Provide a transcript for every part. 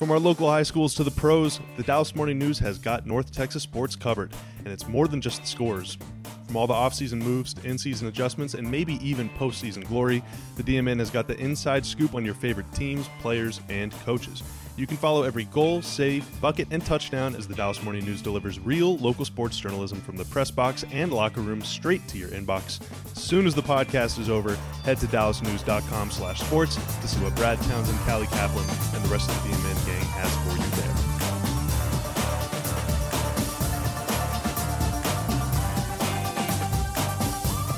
From our local high schools to the pros, the Dallas Morning News has got North Texas sports covered, and it's more than just the scores. From all the offseason moves to in season adjustments and maybe even postseason glory, the DMN has got the inside scoop on your favorite teams, players, and coaches. You can follow every goal, save, bucket, and touchdown as the Dallas Morning News delivers real local sports journalism from the press box and locker room straight to your inbox. As soon as the podcast is over, head to dallasnews.com slash sports to see what Brad Townsend, Callie Caplan, and the rest of the DMN gang has for you there.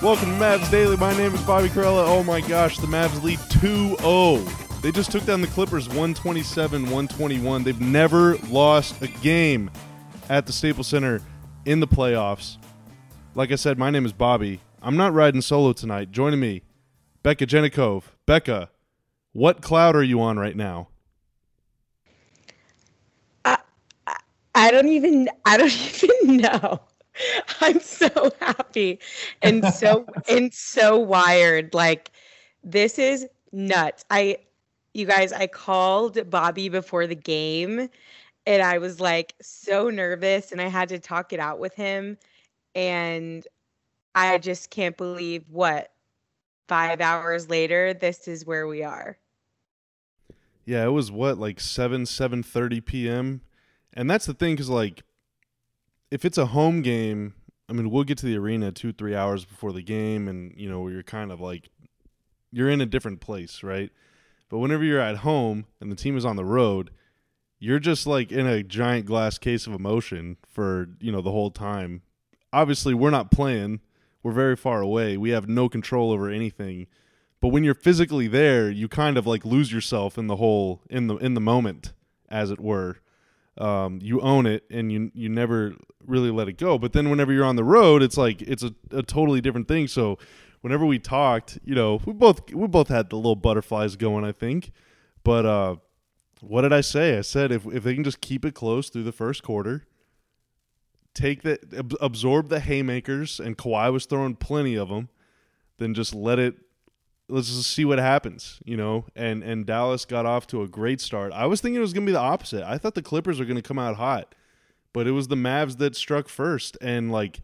Welcome to Mavs Daily. My name is Bobby Karalla. Oh my gosh, the Mavs lead 2 0. They just took down the Clippers 127 121. They've never lost a game at the Staples Center in the playoffs. Like I said, my name is Bobby. I'm not riding solo tonight. Joining me, Becca Jenikov. Becca, what cloud are you on right now? I don't even I don't even know. I'm so happy and so and so wired. Like this is nuts. I you guys, I called Bobby before the game and I was like so nervous and I had to talk it out with him and I just can't believe what 5 hours later this is where we are. Yeah, it was what like 7 7:30 p.m. And that's the thing cuz like if it's a home game, I mean, we'll get to the arena 2-3 hours before the game and you know, you're kind of like you're in a different place, right? But whenever you're at home and the team is on the road, you're just like in a giant glass case of emotion for, you know, the whole time. Obviously, we're not playing. We're very far away. We have no control over anything. But when you're physically there, you kind of like lose yourself in the whole in the in the moment, as it were. Um, you own it and you you never really let it go. But then whenever you're on the road, it's like it's a, a totally different thing. So whenever we talked, you know, we both we both had the little butterflies going, I think. But uh what did I say? I said if if they can just keep it close through the first quarter, take the ab- absorb the haymakers, and Kawhi was throwing plenty of them, then just let it. Let's just see what happens, you know. And and Dallas got off to a great start. I was thinking it was going to be the opposite. I thought the Clippers were going to come out hot, but it was the Mavs that struck first. And like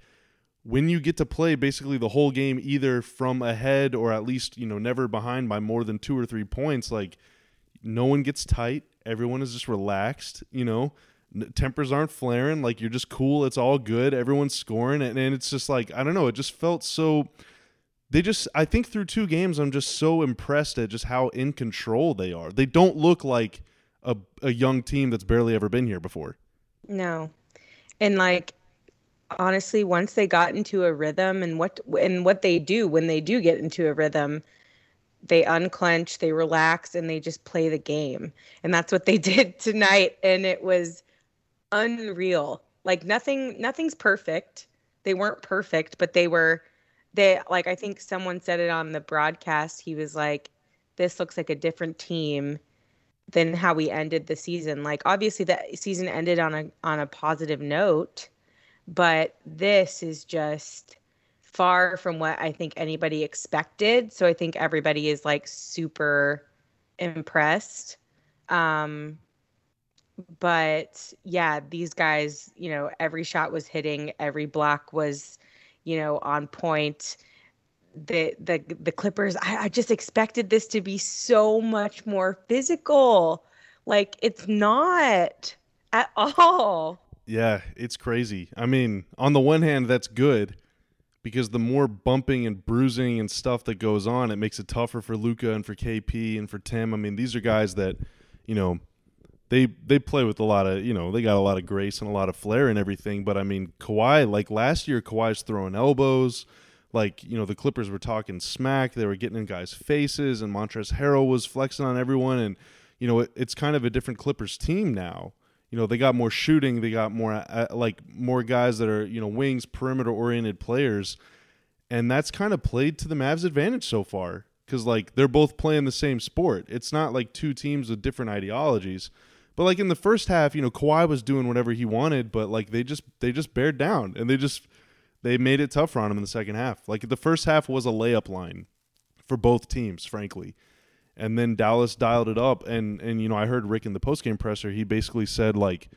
when you get to play basically the whole game either from ahead or at least you know never behind by more than two or three points like no one gets tight. Everyone is just relaxed you know? Tempers aren't flaring. Like you're just cool. It's all good. Everyone's scoring. And, and it's just like i don't know. It just felt so they just i think through two games i'm just so impressed at just how in control they are. They don't look like a, a young team that's barely ever been here before. No. And like honestly once they got into a rhythm and what and what they do when they do get into a rhythm they unclench they relax and they just play the game. And that's what they did tonight and it was unreal. Like nothing nothing's perfect. They weren't perfect but they were they like i think someone said it on the broadcast. He was like this looks like a different team than how we ended the season. Like obviously the season ended on a on a positive note but this is just far from what I think anybody expected. So I think everybody is like super impressed. Um, but yeah, these guys, you know, every shot was hitting, every block was, you know, on point. The the the Clippers, I, I just expected this to be so much more physical. Like it's not at all. Yeah, it's crazy. I mean, on the one hand, that's good because the more bumping and bruising and stuff that goes on, it makes it tougher for Luka and for KP and for Tim. I mean, these are guys that, you know, they they play with a lot of, you know, they got a lot of grace and a lot of flair and everything. But I mean, Kawhi, like last year, Kawhi's throwing elbows. Like, you know, the Clippers were talking smack. They were getting in guys' faces, and Montrezl Harrell was flexing on everyone. And, you know, it, it's kind of a different Clippers team now you know they got more shooting they got more uh, like more guys that are you know wings perimeter oriented players. And that's kind of played to the Mavs advantage so far cuz like they're both playing the same sport. It's not like two teams with different ideologies. But like in the first half you know Kawhi was doing whatever he wanted but like they just they just bared down and they just they made it tougher on him in the second half. Like the first half was a layup line for both teams frankly and then Dallas dialed it up. And and you know, I heard Rick in the postgame presser. He basically said like,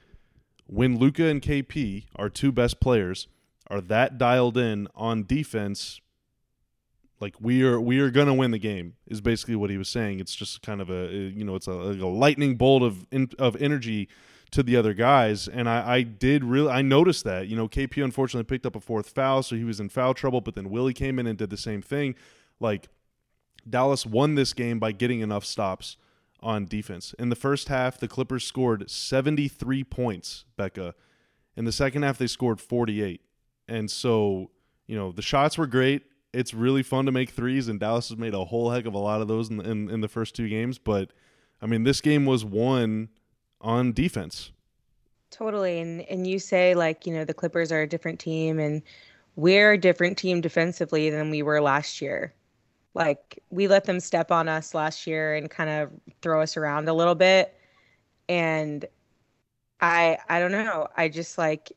when Luka and KP, are two best players, are that dialed in on defense, like we are we are gonna win the game. Is basically what he was saying. It's just kind of a uh, you know, it's a, a lightning bolt of in, of energy to the other guys. And I, I did really I noticed that. You know, KP unfortunately picked up a fourth foul, so he was in foul trouble. But then Willie came in and did the same thing. Like Dallas won this game by getting enough stops on defense. In the first half, the Clippers scored 73 points, Becca. In the second half, they scored 48. And so, you know, the shots were great. It's really fun to make threes, and Dallas has made a whole heck of a lot of those in, in, in the first two games. But, I mean, this game was won on defense. Totally. And, and you say, like, you know, the Clippers are a different team, and we're a different team defensively than we were last year. Like we let them step on us last year and kind of throw us around a little bit. And I I don't know. I just like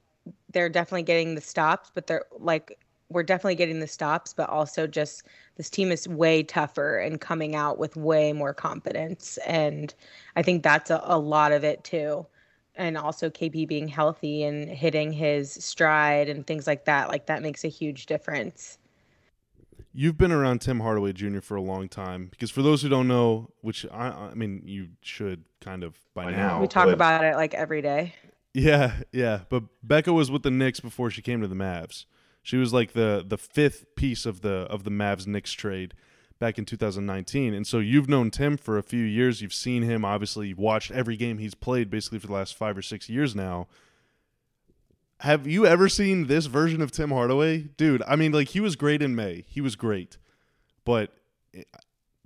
they're definitely getting the stops, but they're like we're definitely getting the stops, but also just this team is way tougher and coming out with way more confidence. And I think that's a, a lot of it too. And also KP being healthy and hitting his stride and things like that. Like that makes a huge difference you've been around Tim Hardaway Jr. for a long time because for those who don't know, which I, I mean, you should kind of by, by now. We talk but... about it like every day. Yeah, yeah. But Becca was with the Knicks before she came to the Mavs. She was like the the fifth piece of the of the Mavs Knicks trade back in 2019. And so you've known Tim for a few years. You've seen him. Obviously, you've watched every game he's played basically for the last five or six years now have you ever seen this version of Tim Hardaway? Dude, I mean, like, he was great in May. He was great. But eh,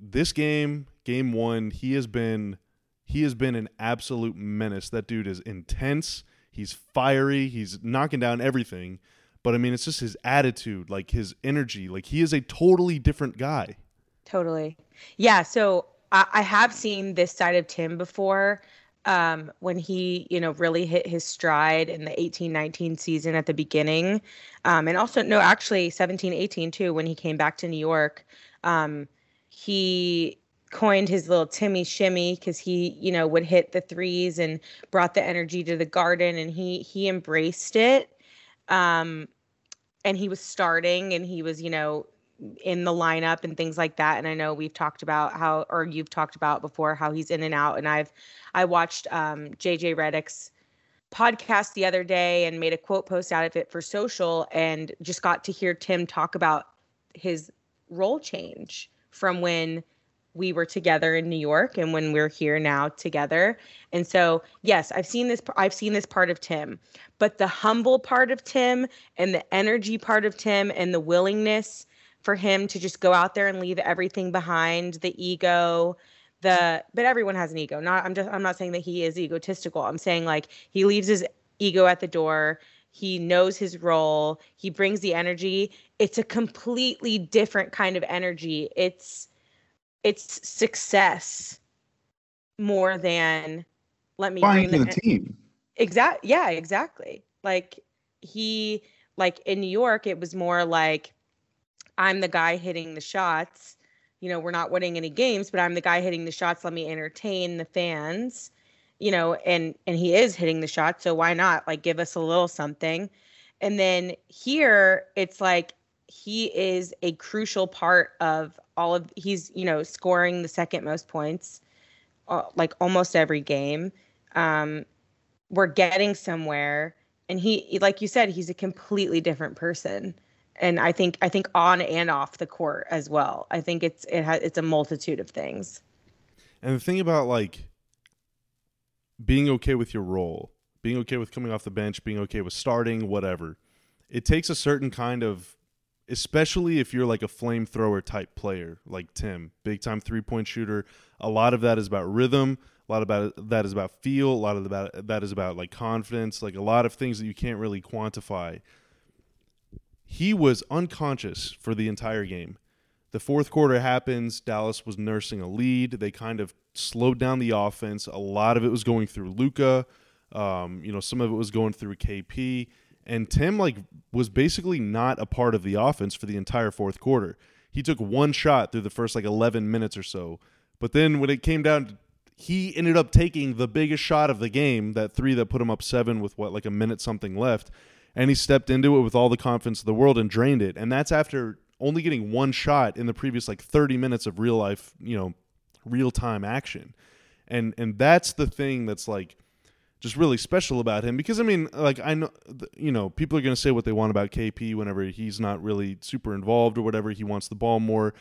this game, game one, he has been he has been an absolute menace. That dude is intense. He's fiery. He's knocking down everything. But I mean, it's just his attitude, like his energy. Like he is a totally different guy. Totally. Yeah. So I, I have seen this side of Tim before um, when he, you know, really hit his stride in the 18-19 season at the beginning. Um, and also, no, actually 17-18 too, when he came back to New York. Um, he coined his little Timmy shimmy because he, you know, would hit the threes and brought the energy to the garden and he he embraced it. Um, and he was starting and he was, you know, in the lineup and things like that. And I know we've talked about how, or you've talked about before, how he's in and out. And I've, I watched um, JJ Redick's podcast the other day and made a quote post out of it for social and just got to hear Tim talk about his role change from when we were together in New York and when we're here now together. And so, yes, I've seen this I've seen this part of Tim, but the humble part of Tim and the energy part of Tim and the willingness for him to just go out there and leave everything behind the ego the but everyone has an ego. Not i'm just i'm not saying that he is egotistical. I'm saying like he leaves his ego at the door. He knows his role. He brings the energy. It's a completely different kind of energy. It's it's success more than let me bring the, the team. Exact yeah exactly. Like he like in new york it was more like I'm the guy hitting the shots. You know, we're not winning any games, but I'm the guy hitting the shots. Let me entertain the fans. You know, and and he is hitting the shots, so why not like give us a little something? And then here it's like he is a crucial part of all of he's, you know, scoring the second most points uh, like almost every game. Um we're getting somewhere and he like you said he's a completely different person and I think I think on and off the court as well. I think it's it has it's a multitude of things. And the thing about like being okay with your role, being okay with coming off the bench, being okay with starting, whatever. It takes a certain kind of especially if you're like a flamethrower type player like Tim, big time three point shooter. A lot of that is about rhythm. A lot about that is about feel. A lot of that that is about like confidence. Like a lot of things that you can't really quantify he was unconscious for the entire game. The fourth quarter happens. Dallas was nursing a lead. They kind of slowed down the offense. A lot of it was going through Luka. Um, you know, some of it was going through KP. And Tim like was basically not a part of the offense for the entire fourth quarter. He took one shot through the first like 11 minutes or so, But then when it came down, he ended up taking the biggest shot of the game, that three that put him up seven with what like a minute something left, and he stepped into it with all the confidence of the world and drained it. And that's after only getting one shot in the previous like 30 minutes of real life, you know, real time action. And and that's the thing that's like just really special about him because I mean, like I know, you know, people are going to say what they want about KP whenever he's not really super involved or whatever. He wants the ball more.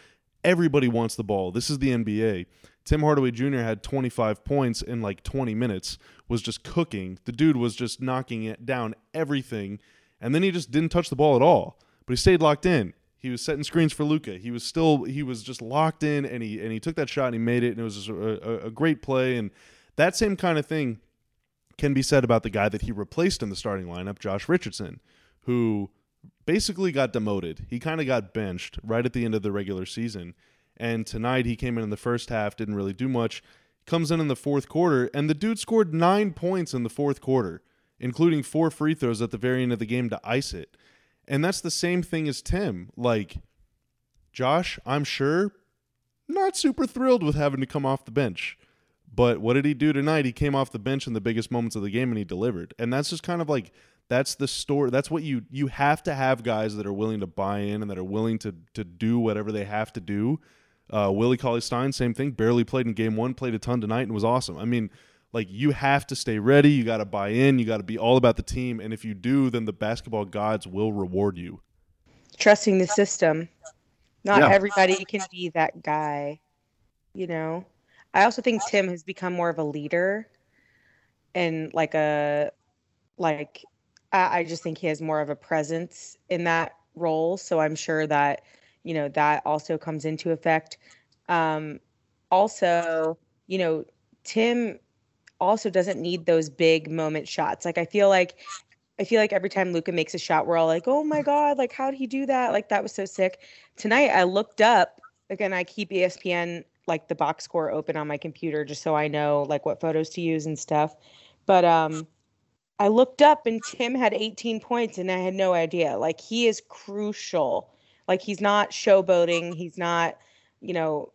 Everybody wants the ball. This is the NBA. Tim Hardaway Jr. had 25 points in like 20 minutes. Was just cooking. The dude was just knocking it down everything, and then he just didn't touch the ball at all. But he stayed locked in. He was setting screens for Luka. He was still he was just locked in, and he and he took that shot and he made it, and it was just a, a, a great play. And that same kind of thing can be said about the guy that he replaced in the starting lineup, Josh Richardson, who basically got demoted. He kind of got benched right at the end of the regular season. And tonight he came in in the first half, didn't really do much. Comes in in the fourth quarter, and the dude scored nine points in the fourth quarter, including four free throws at the very end of the game to ice it. And that's the same thing as Tim. Like, Josh, I'm sure, not super thrilled with having to come off the bench. But what did he do tonight? He came off the bench in the biggest moments of the game and he delivered. And that's just kind of like that's the story. That's what you you have to have guys that are willing to buy in and that are willing to to do whatever they have to do. Uh, Willie Cauley Stein, same thing. Barely played in game one, played a ton tonight and was awesome. I mean, like you have to stay ready. You got to buy in. You got to be all about the team. And if you do, then the basketball gods will reward you. Trusting the system. Not yeah. everybody can be that guy, you know. I also think Tim has become more of a leader and like a like I, just think he has more of a presence in that role. So I'm sure that, you know, that also comes into effect. Um also, you know, Tim also doesn't need those big moment shots. Like I feel like I feel like every time Luka makes a shot, we're all like, "Oh my god! Like, how did he do that? Like, that was so sick." Tonight, I looked up again. I keep ESPN like the box score open on my computer just so I know like what photos to use and stuff. But um I looked up and Tim had 18 points and I had no idea. Like he is crucial. Like he's not showboating, he's not, you know,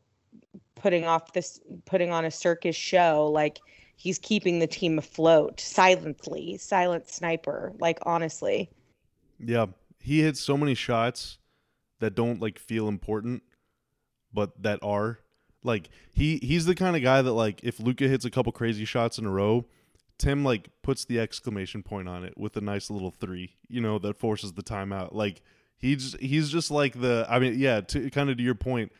putting off this putting on a circus show. Like he's keeping the team afloat silently, silent sniper, like honestly. Yeah. He hits so many shots that don't like feel important, but that are like he he's the kind of guy that like if Luka hits a couple crazy shots in a row, Tim like puts the exclamation point on it with a nice little three, you know, that forces the timeout. Like he's he's just like the I mean, yeah, to kind of to your point,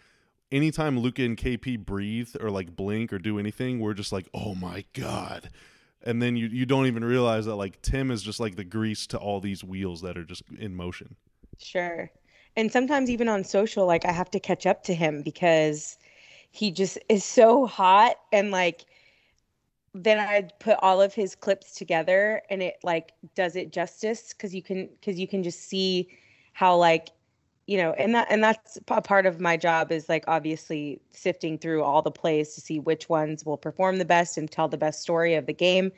anytime Luka and KP breathe or like blink or do anything, we're just like, "Oh my god." And then you you don't even realize that like Tim is just like the grease to all these wheels that are just in motion. Sure. And sometimes even on social like I have to catch up to him because he just is so hot and like then I put all of his clips together and it like does it justice? Because you can because you can just see how like you know and that and that's a part of my job is like obviously sifting through all the plays to see which ones will perform the best and tell the best story of the game.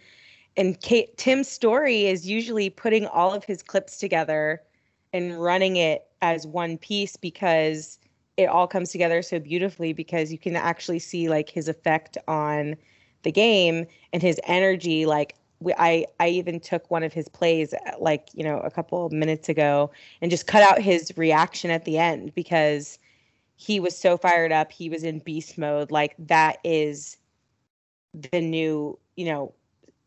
And Kate, Tim's story is usually putting all of his clips together and running it as one piece because it all comes together so beautifully because you can actually see like his effect on the game and his energy like we, I I even took one of his plays like you know a couple of minutes ago and just cut out his reaction at the end because he was so fired up he was in beast mode like that is the new you know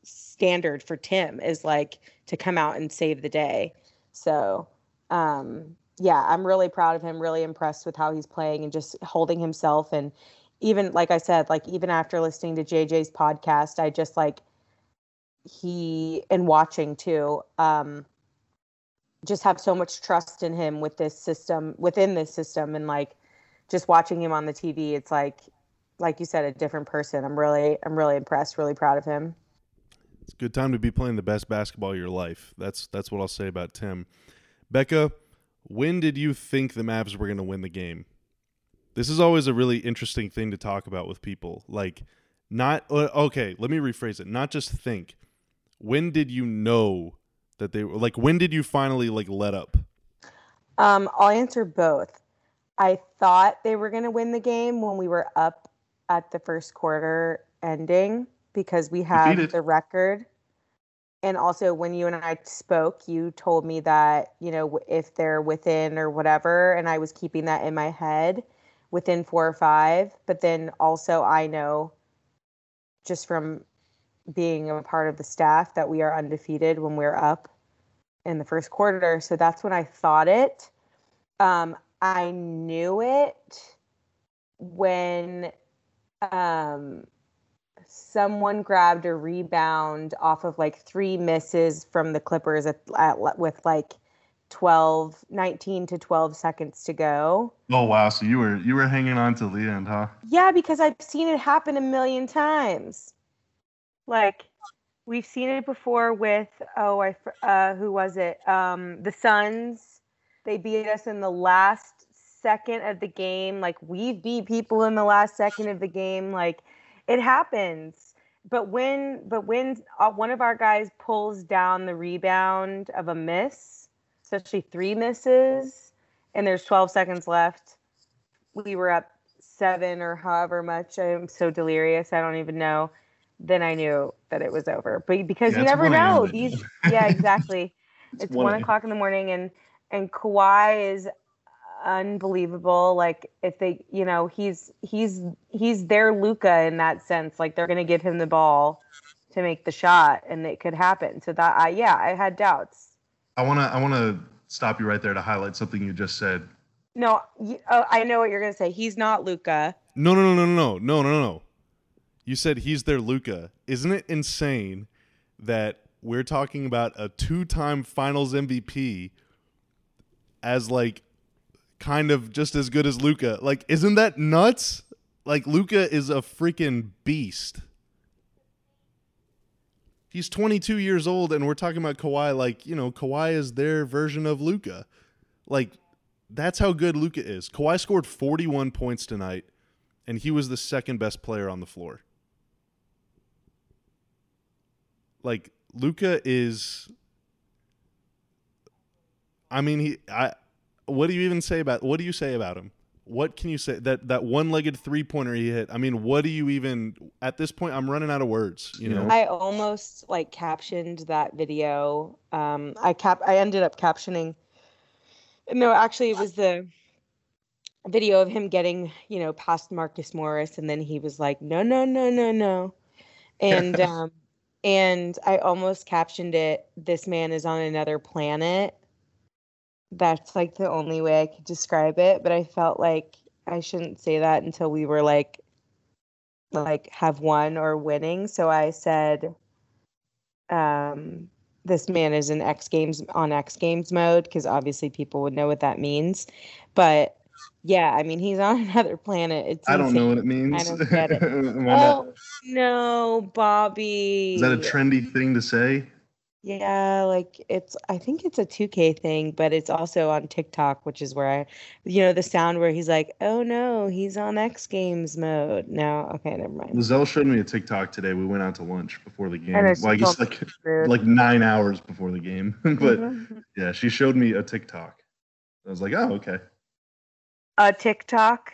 standard for Tim is like to come out and save the day so um yeah, I'm really proud of him, really impressed with how he's playing and just holding himself. And even, like I said, like even after listening to JJ's podcast, I just like he and watching too, um, just have so much trust in him with this system, within this system. And like just watching him on the TV, it's like, like you said, a different person. I'm really, I'm really impressed, really proud of him. It's a good time to be playing the best basketball of your life. That's, that's what I'll say about Tim. Becca, when did you think the Mavs were going to win the game? This is always a really interesting thing to talk about with people. Like, not uh, okay. Let me rephrase it. Not just think. When did you know that they were like? When did you finally like let up? Um, I'll answer both. I thought they were going to win the game when we were up at the first quarter ending because we had the record. And also, when you and I spoke, you told me that, you know, if they're within or whatever, and I was keeping that in my head within four or five. But then also, I know just from being a part of the staff that we are undefeated when we're up in the first quarter. So that's when I thought it. Um, I knew it when um, someone grabbed a rebound off of like three misses from the Clippers at, at, with like 12, 19 to 12 seconds to go. Oh wow, so you were you were hanging on to the end, huh? Yeah, because I've seen it happen a million times. Like we've seen it before with oh I uh, who was it? Um, the Suns. They beat us in the last second of the game. Like we've beat people in the last second of the game. Like it happens. But when but when uh, one of our guys pulls down the rebound of a miss, especially three misses, and there's 12 seconds left, we were up seven or however much. I'm so delirious. I don't even know. Then I knew that it was over. But because Yeah, you never know. These yeah, exactly. it's, 1 one o'clock in the morning and and Kawhi is unbelievable. Like if they you know, he's he's he's their Luka in that sense. Like they're gonna give him the ball to make the shot and it could happen. So that I yeah, I had doubts. I wanna I wanna stop you right there to highlight something you just said. No, you, oh, I know what you're gonna say. He's not Luka. No, no, no, no, no, no, no, no. You said he's their Luka. Isn't it insane that we're talking about a two-time Finals MVP as like kind of just as good as Luka? Like, isn't that nuts? Like, Luka is a freaking beast. He's 22 years old, and we're talking about Kawhi. Like, you know, Kawhi is their version of Luka. Like, that's how good Luka is. Kawhi scored 41 points tonight and he was the second best player on the floor. Like Luka is I mean he I what do you even say about what do you say about him? What can you say that that one-legged three-pointer he hit? I mean, what do you even at this point I'm running out of words, you know. I almost like captioned that video. Um, I cap I ended up captioning. No, actually, it was the video of him getting you know past Marcus Morris, and then he was like, "No, no, no, no, no," and um, and I almost captioned it. This man is on another planet. That's like the only way I could describe it, but I felt like I shouldn't say that until we were like like have won or winning. So I said, um, this man is in X Games on X Games mode because obviously people would know what that means. But yeah, I mean he's on another planet. It's I don't know what it means. I don't get it. Oh no, Bobby. Is that a trendy thing to say? Yeah, like it's I think it's a 2K thing, but it's also on TikTok, which is where I you know the sound where he's like, "Oh no, he's on X Games mode." No, okay, never mind. Lizelle showed me a TikTok today. We went out to lunch before the game. And it's Well, I guess like Rude. like nine hours before the game. but Mhm. yeah, she showed me a TikTok. I was like, oh, okay. a TikTok.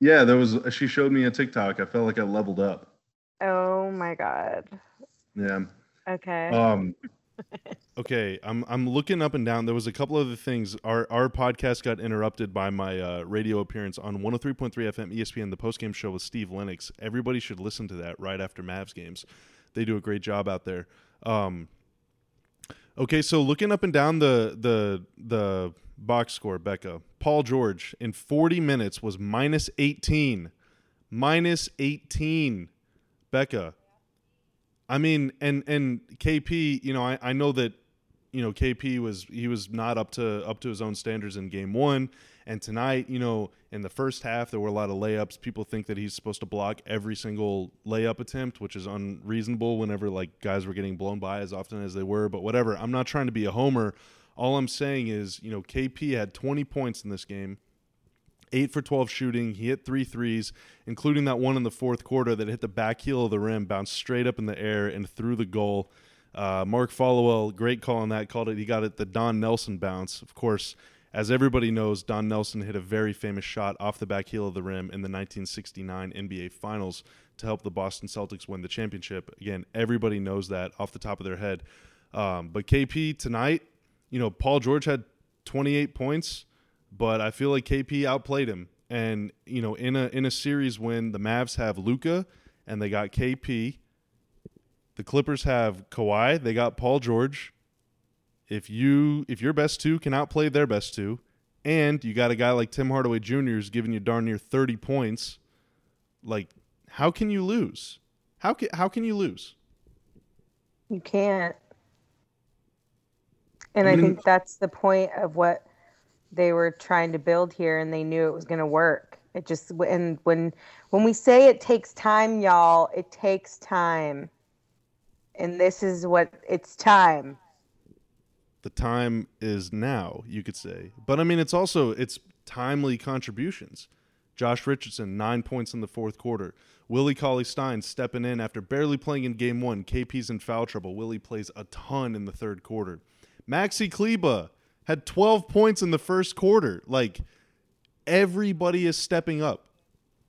Yeah, there was. She showed me a TikTok. I felt like I leveled up. Oh my god. Yeah. Okay. Um. Okay, I'm I'm looking up and down. There was a couple other things. Our our podcast got interrupted by my uh, radio appearance on 103.3 FM ESPN, the postgame show with Steve Lennox. Everybody should listen to that right after Mavs games. They do a great job out there. Um, okay, so looking up and down the the the box score, Becca, Paul George in 40 minutes was minus 18, minus 18. Becca, I mean, and and KP, you know, I, I know that, you know, KP was he was not up to up to his own standards in game one. And tonight, you know, in the first half, there were a lot of layups. People think that he's supposed to block every single layup attempt, which is unreasonable whenever like guys were getting blown by as often as they were. But whatever. I'm not trying to be a homer. All I'm saying is, you know, KP had 20 points in this game. 8 for 12 shooting. He hit three threes, including that one in the fourth quarter that hit the back heel of the rim, bounced straight up in the air and through the goal. Uh, Mark Followill, great call on that. Called it. He got it the Don Nelson bounce. Of course, As everybody knows, Don Nelson hit a very famous shot off the back heel of the rim in the 1969 NBA Finals to help the Boston Celtics win the championship. Again, everybody knows that off the top of their head. Um, but KP tonight, you know, Paul George had 28 points, but I feel like KP outplayed him. And you know, in a in a series when the Mavs have Luka and they got KP, the Clippers have Kawhi, they got Paul George. If you if your best two can outplay their best two, and you got a guy like Tim Hardaway Jr. who's giving you darn near 30 points, like how can you lose? How can how can you lose? You can't. And I I, think that's the point of what they were trying to build here, and they knew it was going to work. It just and when when we say it takes time, y'all, it takes time. And this is what it's time. the time is now you could say but i mean it's also it's timely contributions josh richardson nine points in the fourth quarter willie cauley stein stepping in after barely playing in game one kp's in foul trouble willie plays a ton in the third quarter maxi kleber had 12 points in the first quarter like everybody is stepping up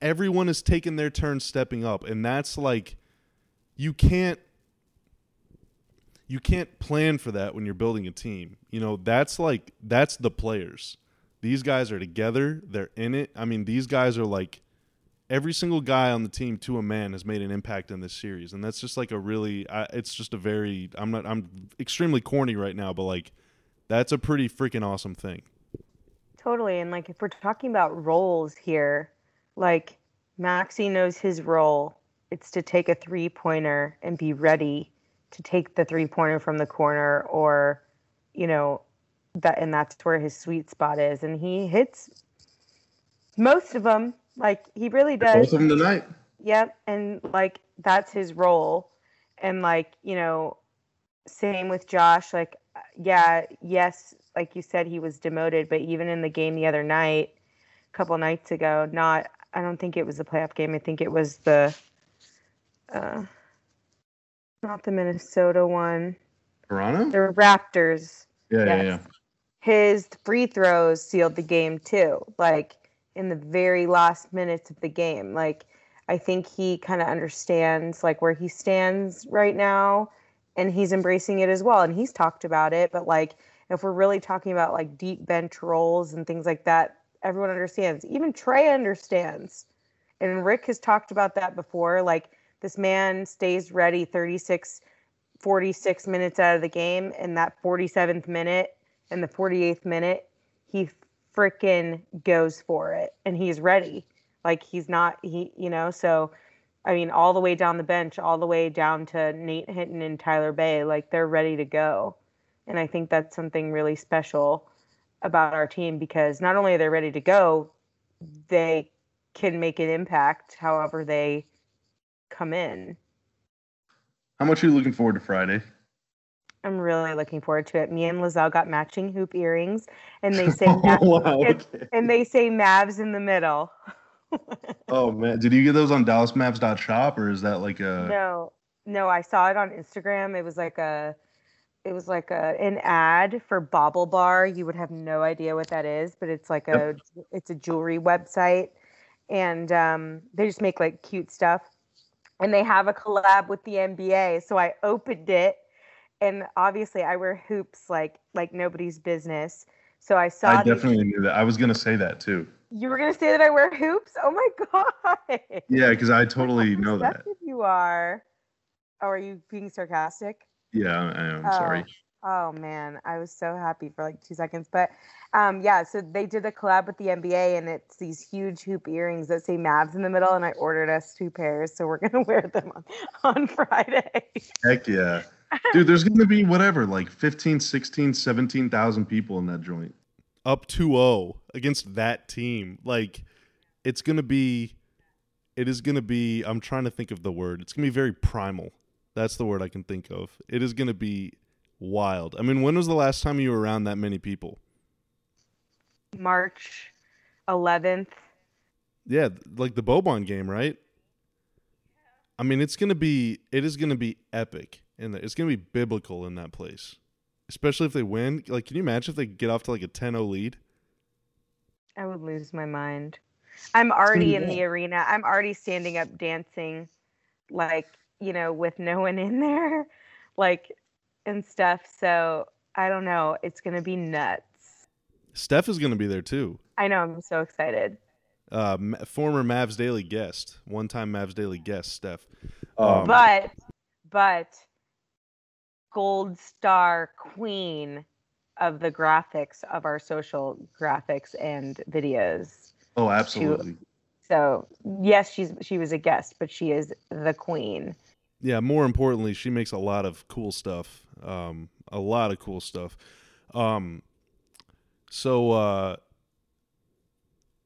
everyone is taking their turn stepping up and that's like you can't you can't plan for that when you're building a team. You know, that's like that's the players. These guys are together, they're in it. I mean, these guys are like every single guy on the team to a man has made an impact in this series, and that's just like a really I, it's just a very I'm not I'm extremely corny right now, but like that's a pretty freaking awesome thing. Totally. And like if we're talking about roles here, like Maxi knows his role. It's to take a three pointer and be ready to take the three pointer from the corner or, you know, that and that's where his sweet spot is. And he hits most of them. Like he really does. Both of them tonight. Yep, and like that's his role, and like you know, same with Josh. Like, yeah, yes, like you said, he was demoted, but even in the game the other night, a couple nights ago, not. I don't think it was the playoff game. I think it was the, uh, not the Minnesota one. Toronto? The Raptors. Yeah, yeah, yeah. His free throws sealed the game too. Like in the very last minutes of the game. Like I think he kind of understands like where he stands right now and he's embracing it as well and he's talked about it but like if we're really talking about like deep bench roles and things like that everyone understands. Even Trey understands. And Rick has talked about that before like this man stays ready 36 46 minutes out of the game and that 47th minute and the 48th minute he freaking goes for it and he's ready. Like he's not he you know so i mean all the way down the bench all the way down to nate hinton and tyler bey like they're ready to go and i think that's something really special about our team because not only are they ready to go they can make an impact however they come in How much are you looking forward to Friday? i'm really looking forward to it me and lizelle got matching hoop earrings and they say oh, Ma- wow. okay. and they say mavs in the middle Oh man, did you get those on DallasMavs.shop or is that like a? no. No i saw it on instagram. It was like a it was like a an ad for BaubleBar. You would have no idea what that is but it's like a it's a jewelry website. And um, they just make like cute stuff. And they have a collab with the nba so i opened it. And obviously i wear hoops like like nobody's business. So i saw I these- definitely knew that. I was gonna say that too. You were gonna say that i wear hoops oh my god Yeah, because I totally know that. you are oh are you being sarcastic Yeah, I am. Oh. Sorry. Oh man, I was so happy for like two seconds. But um, yeah, so they did a collab with the NBA, and it's these huge hoop earrings that say Mavs in the middle. And I ordered us two pairs, so we're gonna wear them on, on Friday. Heck yeah. Dude, there's going to be whatever, like 15, 16, 17,000 people in that joint. Up 2-0 against that team. Like it's going to be it is going to be I'm trying to think of the word. It's going to be very primal. That's the word I can think of. It is going to be wild. I mean, when was the last time you were around that many people? March 11th. Yeah, like the Bobon game, right? I mean, it's gonna be it is gonna be epic, and it's gonna be biblical in that place, especially if they win. Like, can you imagine if they get off to like a 10-0 lead? I would lose my mind. I'm already in the arena. I'm already standing up dancing, like, you know, with no one in there, like, and stuff. So I don't know. It's going to be nuts. Steph is going to be there too. I know. I'm so excited. Uh, former Mavs Daily guest, one time Mavs Daily guest, Steph. Um, Um, But, but, gold star queen of the graphics of our social graphics and videos. oh, absolutely. So yes, she's she was a guest, but she is the queen. yeah, more importantly, she makes a lot of cool stuff. Um, a lot of cool stuff. Um, so uh,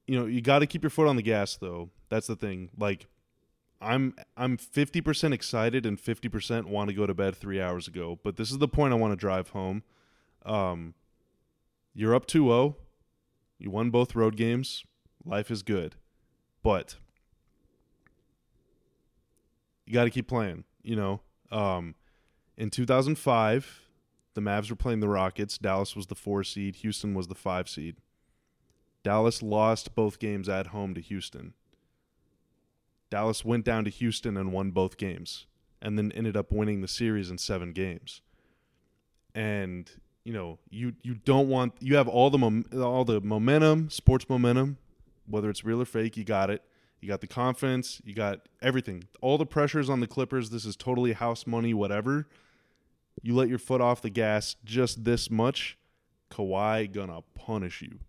you know, you got to keep your foot on the gas, though. That's the thing. Like, I'm I'm fifty percent excited and fifty percent want to go to bed three hours ago. But this is the point I want to drive home. Um, you're up 2-0. You won both road games. Life is good, but you got to keep playing. You know, um, in 2005, the Mavs were playing the Rockets. Dallas was the four seed. Houston was the five seed. Dallas lost both games at home to Houston. Dallas went down to Houston and won both games, and then ended up winning the series in seven games. And you know, you you don't want you have all the mom, all the momentum, sports momentum, whether it's real or fake. You got it. You got the confidence. You got everything. All the pressures on the Clippers. This is totally house money. Whatever. You let your foot off the gas just this much, Kawhi gonna punish you.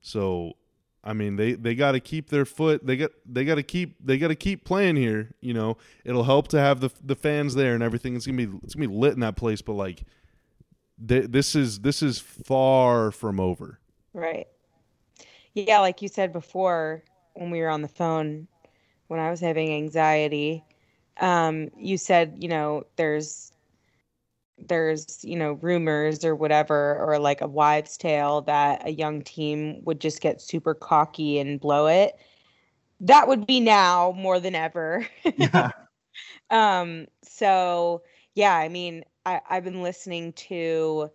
So, I mean, they they got to keep their foot. They got they got to keep they got to keep playing here. You know, it'll help to have the the fans there and everything. It's gonna be it's gonna be lit in that place. But like, th- this is this is far from over. Right. Yeah, like you said before when we were on the phone, when I was having anxiety, um, you said, you know, there's there's, you know, rumors or whatever, or like a wives' tale that a young team would just get super cocky and blow it. That would be now more than ever. Yeah. Um, so yeah, I mean, I, I've been listening to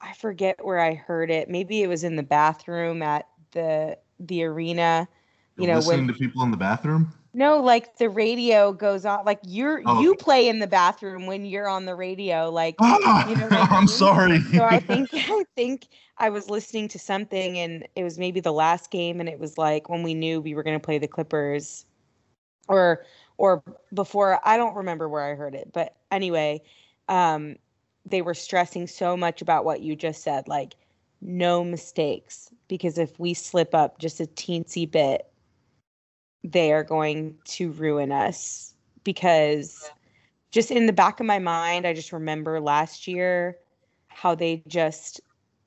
I forget where I heard it. Maybe it was in the bathroom at the the arena. You You're know, listening when to people in the bathroom. No, like the radio goes on like you're Oh. you play in the bathroom when you're on the radio, like Ah, you know I I'm mean? sorry. so I think I think I was listening to something and it was maybe the last game and it was like when we knew we were going to play the Clippers or or before I don't remember where I heard it but anyway um they were stressing so much about what you just said like no mistakes because if we slip up just a teensy bit they are going to ruin us because just in the back of my mind I just remember last year how they just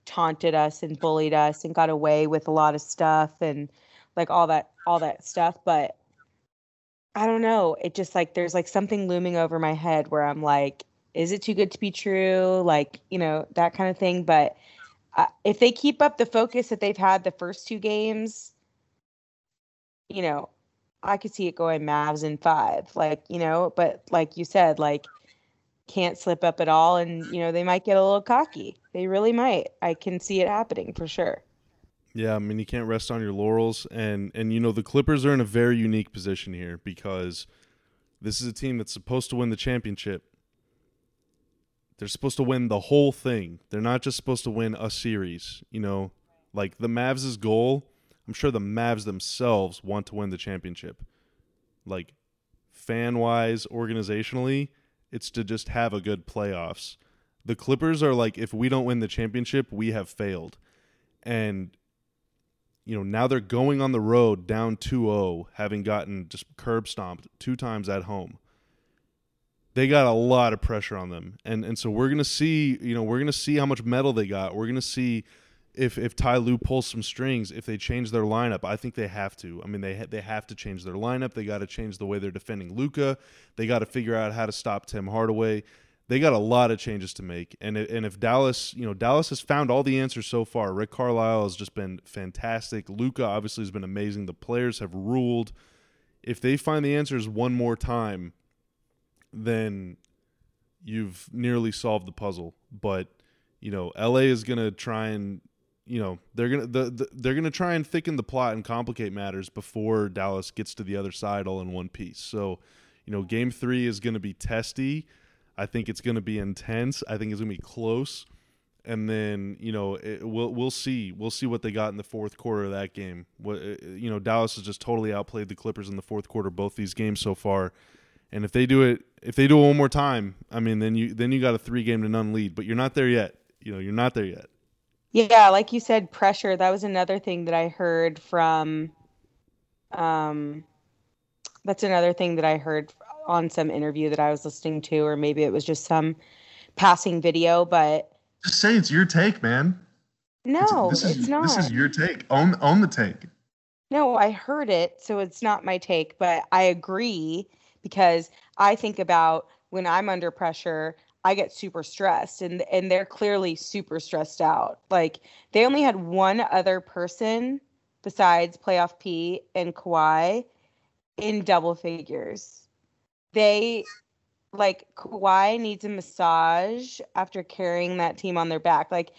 taunted us and bullied us and got away with a lot of stuff and like all that all that stuff. But i don't know. It just like there's like something looming over my head where i'm like is it too good to be true? Like you know that kind of thing. But uh, if they keep up the focus that they've had the first two games you know i could see it going mavs in five like you know but like you said like can't slip up at all and you know they might get a little cocky they really might i can see it happening for sure Yeah, I mean you can't rest on your laurels, and and you know the Clippers are in a very unique position here because this is a team that's supposed to win the championship. They're supposed to win the whole thing. They're not just supposed to win a series. You know, like the Mavs' goal. I'm sure the Mavs themselves want to win the championship. Like fan wise, organizationally, it's to just have a good playoffs. The Clippers are like, if we don't win the championship, we have failed. And you know, now they're going on the road down 2-0, having gotten just curb stomped two times at home. They got a lot of pressure on them. And and so we're to see, you know, we're to see how much metal they got. We're to see if if Ty Lue pulls some strings, if they change their lineup. I think they have to. I mean, they ha- they have to change their lineup. They got to change the way they're defending Luka. They got to figure out how to stop Tim Hardaway they got a lot of changes to make. And it, and if Dallas, you know, Dallas has found all the answers so far. Rick Carlisle has just been fantastic. Luka obviously has been amazing. The players have ruled. If they find the answers one more time, then you've nearly solved the puzzle. But you know, LA is gonna try and you know they're gonna the, the, they're gonna try and thicken the plot and complicate matters before Dallas gets to the other side all in one piece. So, you know, Game Three is gonna be testy. I think it's gonna be intense. I think it's gonna be close. And then you know it, we'll we'll see we'll see what they got in the fourth quarter of that game. What uh, you know Dallas has just totally outplayed the Clippers in the fourth quarter both these games so far. And if they do it if they do it one more time, I mean then you then you got a three game to none lead, but you're not there yet. You know you're not there yet. Yeah, like you said, pressure. That was another thing that I heard from. Um, that's another thing that I heard on some interview that I was listening to, or maybe it was just some passing video. But just say it's your take, man. No, it's, it's is, not. This is your take. Own own the take. No, I heard it, so it's not my take, but I agree because I think about when I'm under pressure, I get super stressed and and they're clearly super stressed out. Like they only had one other person besides playoff P and Kawhi in double figures. They like Kawhi needs a massage after carrying that team on their back. Like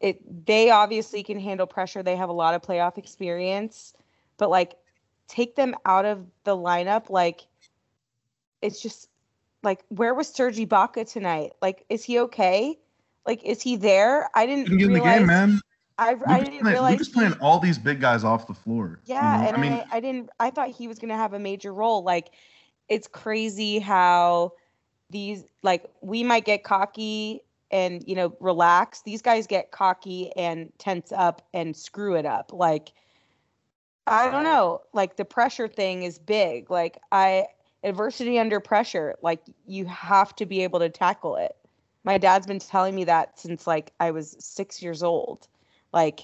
it they obviously can handle pressure. They have a lot of playoff experience, but like take them out of the lineup like it's just like where was Serge Ibaka tonight? Like, is he okay? Like, is he there? I didn't, get in the game, man. I, I didn't playing, realize Luka's playing all these big guys off the floor. Yeah, you know? and I mean, I, I didn't. I thought he was going to have a major role. Like, it's crazy how these like we might get cocky and you know relax. These guys get cocky and tense up and screw it up. Like, I don't know. Like the pressure thing is big. Like I adversity under pressure like you have to be able to tackle it. My dad's been telling me that since like i was six years old. Like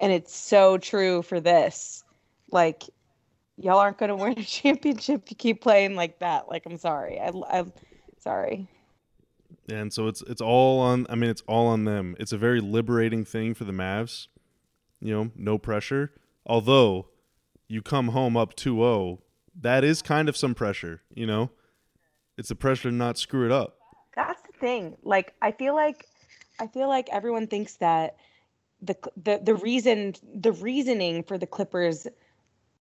and it's so true for this. Like y'all aren't going to win a championship if you keep playing like that. Like i'm sorry. I, i'm sorry. And so it's it's all on i mean it's all on them. It's a very liberating thing for the mavs you know no pressure. Although you come home up 2-0 that is kind of some pressure, you know? It's the pressure to not screw it up. That's the thing. Like I feel like I feel like everyone thinks that the the the reason the reasoning for the Clippers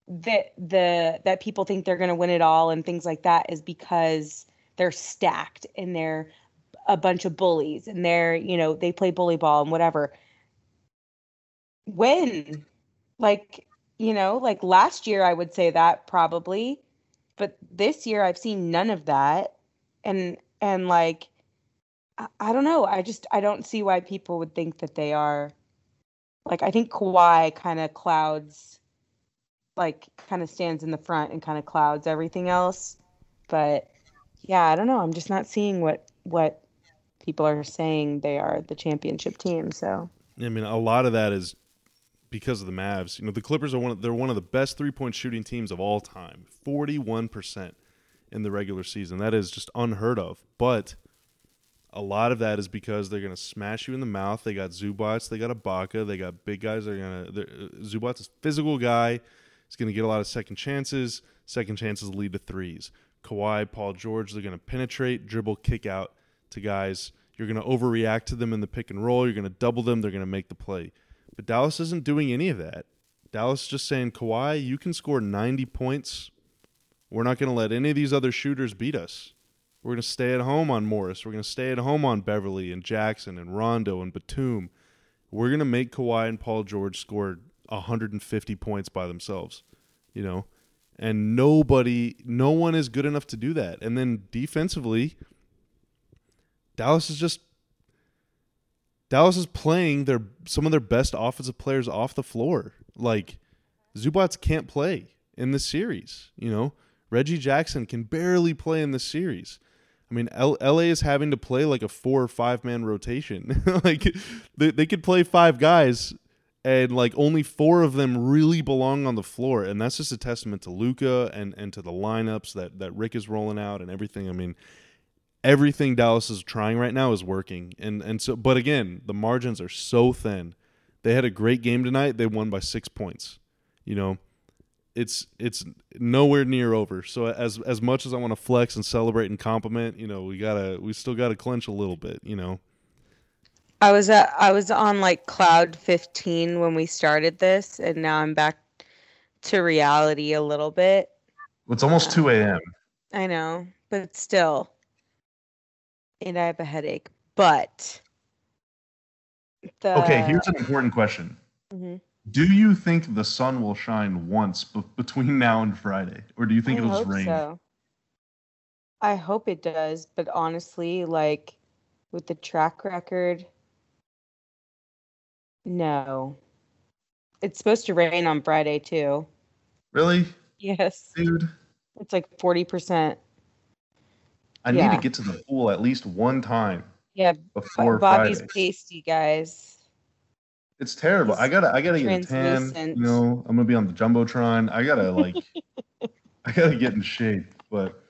that the that people think they're going to win it all and things like that is because they're stacked and they're a bunch of bullies and they're, you know, they play bully ball and whatever. When like you know, like last year I would say that probably, but this year I've seen none of that. And and like I, I don't know, I just I don't see why people would think that they are like I think Kawhi kind of clouds like kind of stands in the front and kind of clouds everything else. But yeah, I don't know. I'm just not seeing what what people are saying they are the championship team. So I mean, a lot of that is because of the Mavs. You know, the Clippers are one of they're one of the best three point shooting teams of all time. Forty one percent in the regular season. That is just unheard of. But a lot of that is because they're going to smash you in the mouth. They got Zubac, they got Ibaka, they got big guys. They're going to uh, Zubac is a physical guy. He's going to get a lot of second chances. Second chances lead to threes. Kawhi, Paul George, they're going to penetrate, dribble, kick out to guys. You're going to overreact to them in the pick and roll. You're going to double them. They're going to make the play. But Dallas isn't doing any of that. Dallas is just saying, Kawhi, you can score 90 points. We're not going to let any of these other shooters beat us. We're going to stay at home on Morris. We're going to stay at home on Beverley and Jackson and Rondo and Batum. We're going to make Kawhi and Paul George score 150 points by themselves, you know? And nobody, no one is good enough to do that. And then defensively, Dallas is just Dallas is playing their some of their best offensive players off the floor. Like Zubac can't play in this series. You know, Reggie Jackson can barely play in this series. I mean, L- LA is having to play like a four or five man rotation. like they, they could play five guys, and like only four of them really belong on the floor, and that's just a testament to Luka and and to the lineups that that Rick is rolling out and everything. I mean, everything Dallas is trying right now is working. And and so but again, the margins are so thin. They had a great game tonight. They won by 6 points. You know, it's it's nowhere near over. So as as much as I want to flex and celebrate and compliment, you know, we got to we still got to clench a little bit, you know. I was at I was on like cloud 15 when we started this and now I'm back to reality a little bit. It's almost 2 a.m. I know, but still. And I have a headache. But the Okay, here's an important question. Mhm. Do you think the sun will shine once b- between now and Friday, or do you think I it'll just rain? so. I hope it does, but honestly, like with the track record, no. It's supposed to rain on Friday too. Really, Yes. dude? It's like 40%. I need to get to the pool at least one time Yeah, before Bobby's Friday. pasty, guys. It's terrible. I gotta, I gotta get a tan. You know, I'm gonna be on the jumbotron. I gotta like, I gotta get in shape. But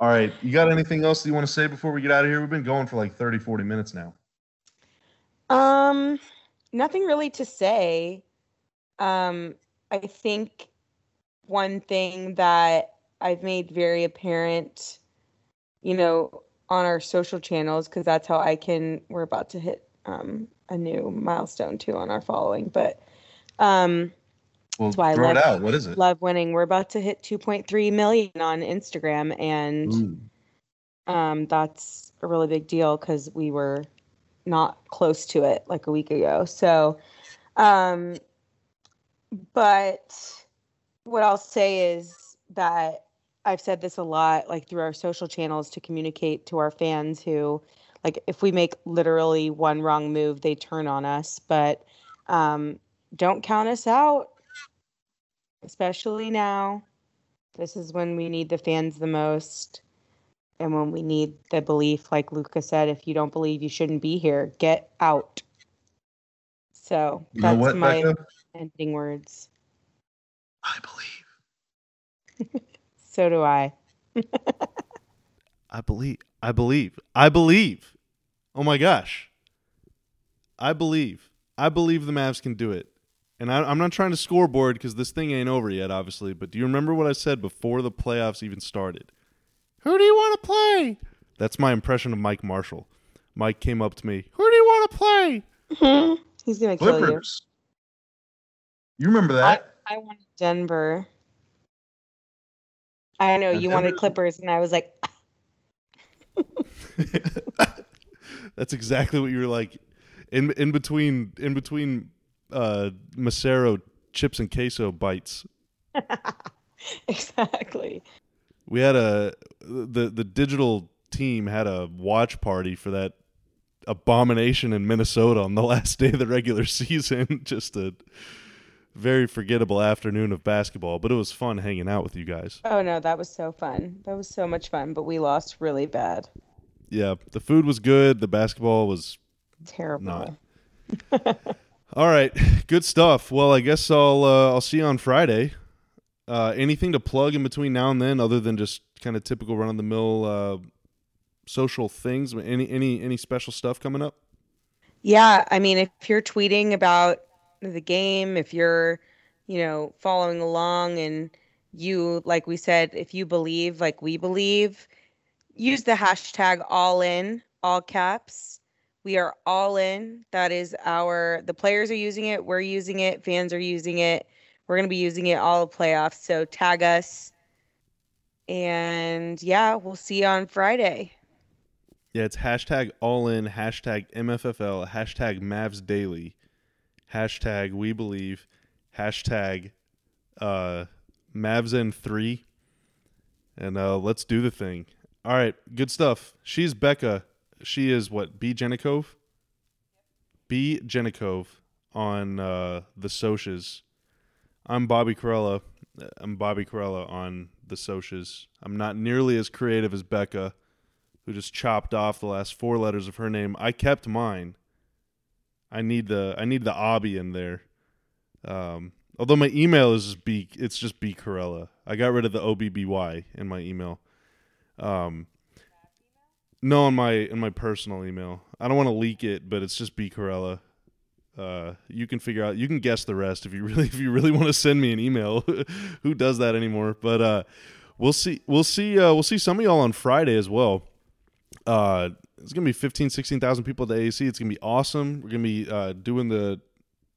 all right, you got anything else that you want to say before we get out of here? We've been going for like 30, 40 minutes now. Um, nothing really to say. Um, I think one thing that I've made very apparent, you know, on our social channels, because that's how I can, we're about to hit um, a new milestone too on our following, but um, Well, That's why I throw it out. What is it? love winning. We're about to hit 2.3 million on Instagram, and Ooh. um, that's a really big deal because we were not close to it like a week ago. So, um, but what I'll say is that I've said this a lot, like through our social channels, to communicate to our fans who, like, if we make literally one wrong move, they turn on us. But um, don't count us out, especially now. This is when we need the fans the most. And when we need the belief, like Luka said, if you don't believe you shouldn't be here, get out. So You that's what, my Becca? ending words. I believe. So do I. I believe. I believe. I believe. Oh my gosh. I believe. I believe the Mavs can do it. And I, I'm not trying to scoreboard because this thing ain't over yet, obviously. But do you remember what I said before the playoffs even started? Who do you want to play? That's my impression of Mike Marshall. Mike came up to me. Who do you want to play? Mm-hmm. He's gonna kill you. Clippers. You remember that? I wanted Denver. I know Now, you wanted Clippers, and I was like, That's exactly what you were like. In in between in between uh Macero chips and queso bites. exactly. We had a the the digital team had a watch party for that abomination in Minnesota on the last day of the regular season. Just a very forgettable afternoon of basketball, but it was fun hanging out with you guys. Oh no, that was so fun. That was so much fun, but we lost really bad. Yeah, the food was good, the basketball was Terrible. Not. All right, good stuff. Well, I guess I'll uh, I'll see you on Friday. Uh, anything to plug in between now and then, other than just kind of typical run of the mill uh, social things? Any any any special stuff coming up? Yeah, I mean, if you're tweeting about the game, if you're, you know, following along and you, like we said, if you believe like we believe, use the hashtag all in, all caps. We are all in. That is our, the players are using it, we're using it, fans are using it. We're going to be using it all of playoffs. So tag us. And yeah, we'll see you on Friday. Yeah, it's hashtag all in, hashtag MFFL, hashtag Mavs Daily, hashtag We Believe, hashtag uh, Mavs in three, and uh, let's do the thing. All right, good stuff. She's Becca. She is what B Jenikov. B Jenikov on uh, the socias. I'm Bobby Karalla. I'm Bobby Karalla on the socias. I'm not nearly as creative as Becca who just chopped off the last four letters of her name. I kept mine. I need the I need the obby in there. Um, although my email is just B, it's just B Karalla. I got rid of the O B B Y in my email. Um, no, in my in my personal email. I don't want to leak it, but it's just B Karalla. Uh, you can figure out. You can guess the rest if you really if you really want to send me an email. Who does that anymore? But uh, we'll see. We'll see. Uh, we'll see some of y'all on Friday as well. Uh, it's gonna be 15, 16,000 people at the AAC. It's gonna be awesome. We're gonna be uh, doing the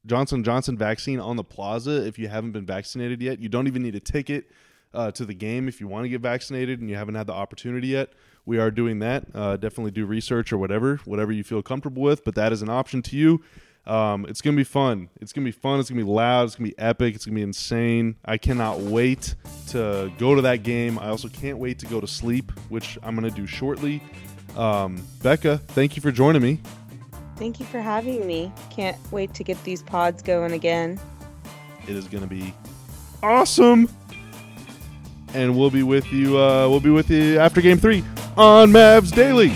Johnson Johnson vaccine on the plaza. If you haven't been vaccinated yet, you don't even need a ticket uh, to the game if you want to get vaccinated and you haven't had the opportunity yet. We are doing that. Uh, definitely do research or whatever, whatever you feel comfortable with. But that is an option to you. Um, it's gonna be fun. It's gonna be fun. It's gonna be loud. It's gonna be epic. It's gonna be insane. I cannot wait to go to that game. I also can't wait to go to sleep, which I'm gonna do shortly. Um, Becca, thank you for joining me. Thank you for having me. Can't wait to get these pods going again. It is gonna be awesome. And we'll be with you. Uh, we'll be with you after Game Three on Mavs Daily.